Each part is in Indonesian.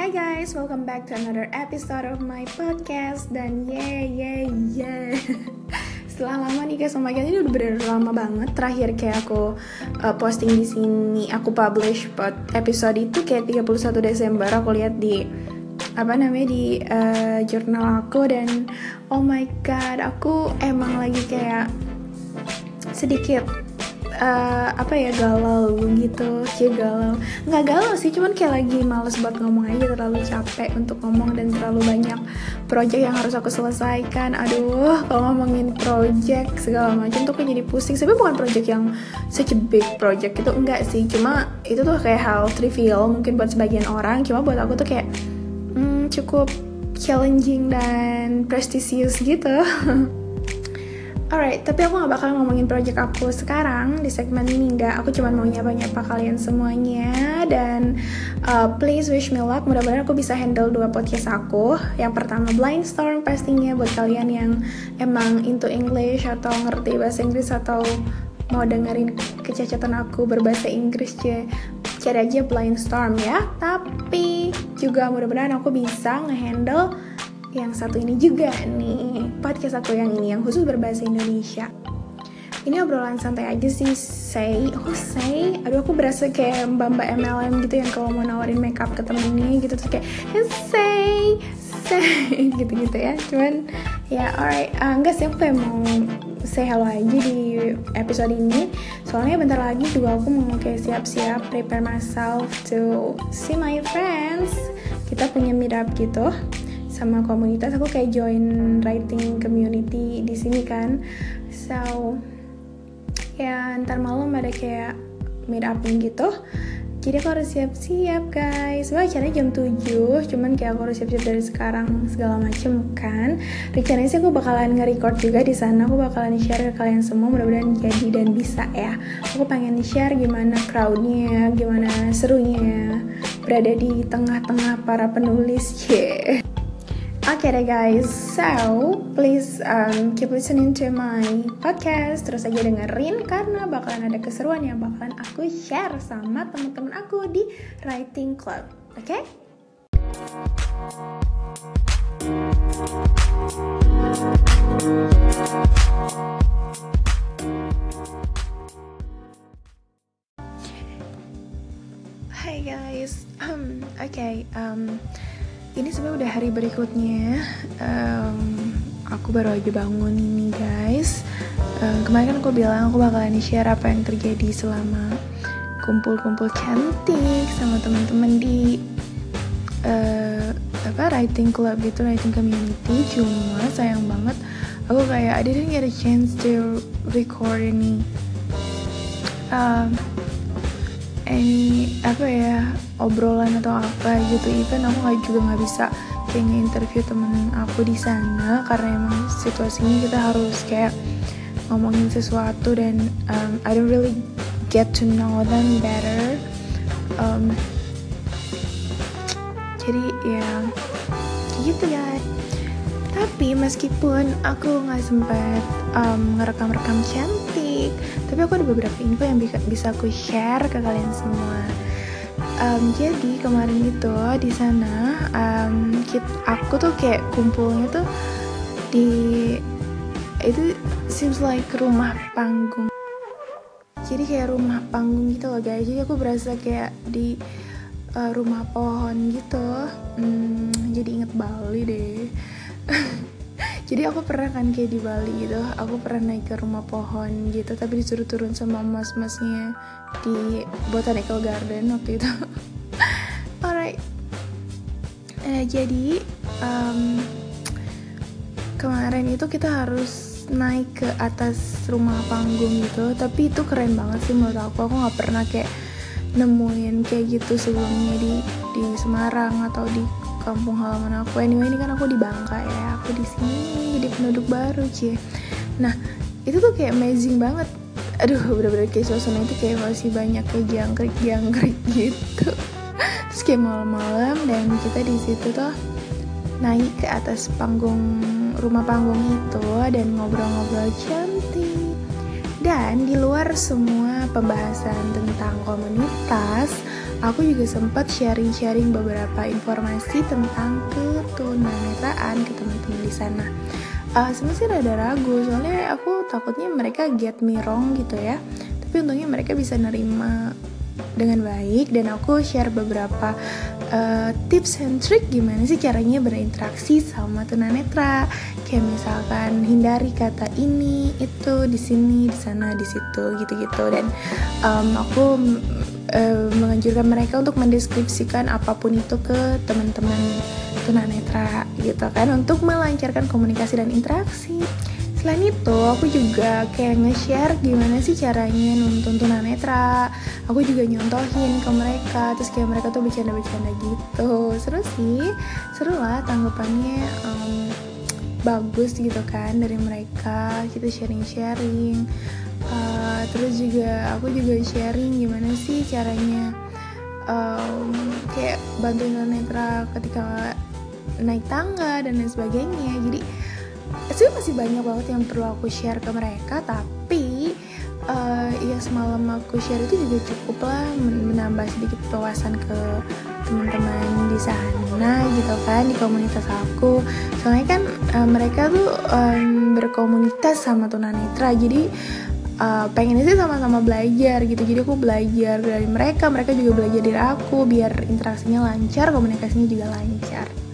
Hi guys, welcome back to another episode of my podcast dan yeah yeah yeah. Setelah lama nih guys, oh ini udah bener lama banget. Terakhir kayak aku uh, posting di sini, aku publish episode itu kayak 31 Desember. Aku lihat di apa namanya di uh, jurnal aku dan oh my god, aku emang lagi kayak sedikit uh, apa ya galau gitu cie galau. Nggak galau sih cuman kayak lagi males buat ngomong aja terlalu capek untuk ngomong dan terlalu banyak project yang harus aku selesaikan. Aduh kalau ngomongin project segala macam tuh kayak jadi pusing. Tapi bukan project yang such a big project itu enggak sih. Cuma itu tuh kayak hal trivial mungkin buat sebagian orang. Cuma buat aku tuh kayak hmm, cukup challenging dan prestisius gitu Alright, tapi aku gak bakal ngomongin project aku sekarang di segmen ini enggak. Aku cuma mau nyapa-nyapa kalian semuanya dan uh, please wish me luck. Mudah-mudahan aku bisa handle dua podcast aku. Yang pertama Blind Storm pastinya buat kalian yang emang into English atau ngerti bahasa Inggris atau mau dengerin kecacatan aku berbahasa Inggris ya cari aja Blind Storm ya. Tapi juga mudah-mudahan aku bisa ngehandle yang satu ini juga nih podcast aku yang ini yang khusus berbahasa Indonesia. Ini obrolan santai aja sih say oh say. Aduh aku berasa kayak mbak mbak MLM gitu yang kalau mau nawarin makeup ke temennya gitu terus kayak say say gitu gitu ya. Cuman ya alright. Uh, enggak sih aku kayak mau say hello aja di episode ini. Soalnya bentar lagi juga aku mau kayak siap-siap prepare myself to see my friends. Kita punya meet up gitu sama komunitas aku kayak join writing community di sini kan. So ya ntar malam ada kayak meet up gitu. Jadi aku harus siap-siap guys. Wah acaranya jam 7 Cuman kayak aku harus siap-siap dari sekarang Segala macem kan? Rencananya sih aku bakalan nge-record juga di sana. Aku bakalan share ke kalian semua Mudah-mudahan jadi dan bisa ya. Aku pengen share gimana crowdnya Gimana serunya Berada di tengah-tengah para penulis. Yeah. Okay deh guys, so please um, keep listening to my podcast Terus aja dengerin karena bakalan ada keseruan yang bakalan aku share sama teman-teman aku di Writing Club Oke? Okay? Hai guys, um, oke okay, um, ini sebenarnya udah hari berikutnya. Um, aku baru aja bangun ini guys. Um, kemarin kan aku bilang aku bakalan share apa yang terjadi selama kumpul-kumpul cantik sama teman-teman di uh, apa writing club gitu writing community. Cuma sayang banget aku kayak I didn't get a chance to record ini. Um, any apa ya obrolan atau apa gitu. Even aku nggak juga nggak bisa kayaknya interview temen aku di sana karena emang situasinya kita harus kayak ngomongin sesuatu dan um, I don't really get to know them better. Um, jadi ya gitu ya. Tapi meskipun aku nggak sempat um, ngerekam-rekam cantik tapi aku ada beberapa info yang bisa, bisa aku share ke kalian semua. Um, jadi kemarin itu di sana um, aku tuh kayak kumpulnya tuh di itu seems like rumah panggung. Jadi kayak rumah panggung gitu loh guys. Jadi aku berasa kayak di uh, rumah pohon gitu. Hmm, jadi inget Bali deh jadi aku pernah kan kayak di Bali gitu aku pernah naik ke rumah pohon gitu tapi disuruh turun sama mas-masnya di botanical garden waktu itu. Alright. Eh, jadi um, kemarin itu kita harus naik ke atas rumah panggung gitu tapi itu keren banget sih menurut aku. Aku nggak pernah kayak nemuin kayak gitu sebelumnya di di Semarang atau di kampung halaman aku. Anyway ini kan aku di Bangka ya. Aku di sini jadi penduduk baru cie. Nah itu tuh kayak amazing banget. Aduh bener-bener kayak suasana itu kayak masih banyak kayak jangkrik jangkrik gitu. Terus kayak malam-malam dan kita di situ tuh naik ke atas panggung rumah panggung itu dan ngobrol-ngobrol cantik. Dan di luar semua pembahasan tentang komunitas aku juga sempat sharing-sharing beberapa informasi tentang ketunanetraan ke teman-teman di sana. Uh, sebenarnya rada ragu soalnya aku takutnya mereka get me wrong gitu ya. Tapi untungnya mereka bisa nerima dengan baik dan aku share beberapa uh, tips and trick gimana sih caranya berinteraksi sama tunanetra? Kayak misalkan hindari kata ini itu di sini di sana di situ gitu-gitu. Dan um, aku uh, menganjurkan mereka untuk mendeskripsikan apa pun itu ke teman-teman tunanetra gitu kan. Untuk melancarkan komunikasi dan interaksi Selain itu, aku juga kayak nge-share gimana sih caranya nonton tunanetra. Aku juga nyontohin ke mereka, terus kayak mereka tuh bercanda-bercanda gitu. Seru sih, seru lah tanggapannya um, bagus gitu kan dari mereka. Kita sharing-sharing. Uh, terus juga aku juga sharing gimana sih caranya um, kayak bantuin tunanetra ketika naik tangga dan lain sebagainya. Jadi itu masih banyak banget yang perlu aku share ke mereka tapi uh, ya semalam aku share itu juga cukup lah menambah sedikit wawasan ke teman-teman di sana gitu kan di komunitas aku. Soalnya kan uh, mereka tuh um, berkomunitas sama tunanetra jadi uh, pengen sih sama-sama belajar gitu. Jadi aku belajar dari mereka mereka juga belajar dari aku biar interaksinya lancar komunikasinya juga lancar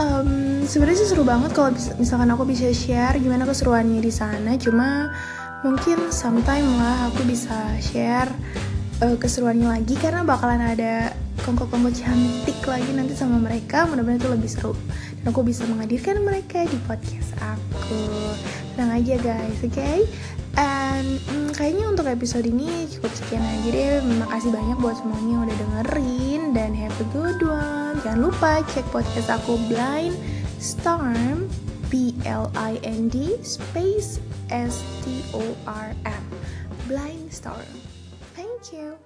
um, sebenarnya sih seru banget kalau misalkan aku bisa share gimana keseruannya di sana. Cuma mungkin sometime lah aku bisa share uh, keseruannya lagi karena bakalan ada kongko-kongko cantik lagi nanti sama mereka. Mudah-mudahan itu lebih seru dan aku bisa menghadirkan mereka di podcast aku tenang aja guys oke okay? And hmm, kayaknya untuk episode ini cukup sekian aja deh. Makasih banyak buat semuanya yang udah dengerin dan have a good one. Jangan lupa cek podcast aku Blind Storm B L I N D space S T O R M Blind Storm. Thank you.